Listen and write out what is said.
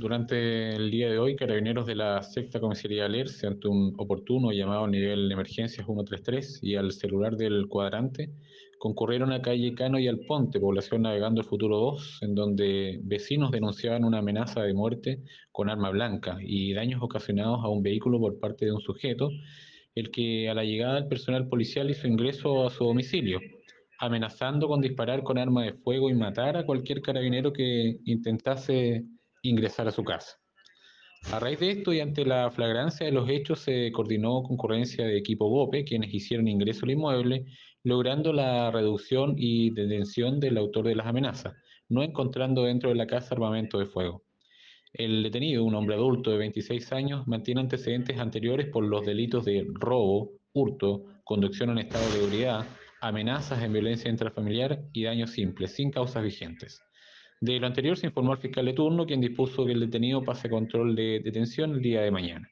Durante el día de hoy, carabineros de la sexta comisaría Alerce, ante un oportuno llamado a nivel de emergencias 133 y al celular del cuadrante, concurrieron a calle Cano y al Ponte, población navegando el futuro 2, en donde vecinos denunciaban una amenaza de muerte con arma blanca y daños ocasionados a un vehículo por parte de un sujeto, el que a la llegada del personal policial hizo ingreso a su domicilio, amenazando con disparar con arma de fuego y matar a cualquier carabinero que intentase ingresar a su casa. A raíz de esto y ante la flagrancia de los hechos se coordinó concurrencia de equipo BOPE, quienes hicieron ingreso al inmueble, logrando la reducción y detención del autor de las amenazas, no encontrando dentro de la casa armamento de fuego. El detenido, un hombre adulto de 26 años, mantiene antecedentes anteriores por los delitos de robo, hurto, conducción en estado de ebriedad, amenazas en violencia intrafamiliar y daños simples, sin causas vigentes. De lo anterior se informó al fiscal de turno, quien dispuso que el detenido pase control de detención el día de mañana.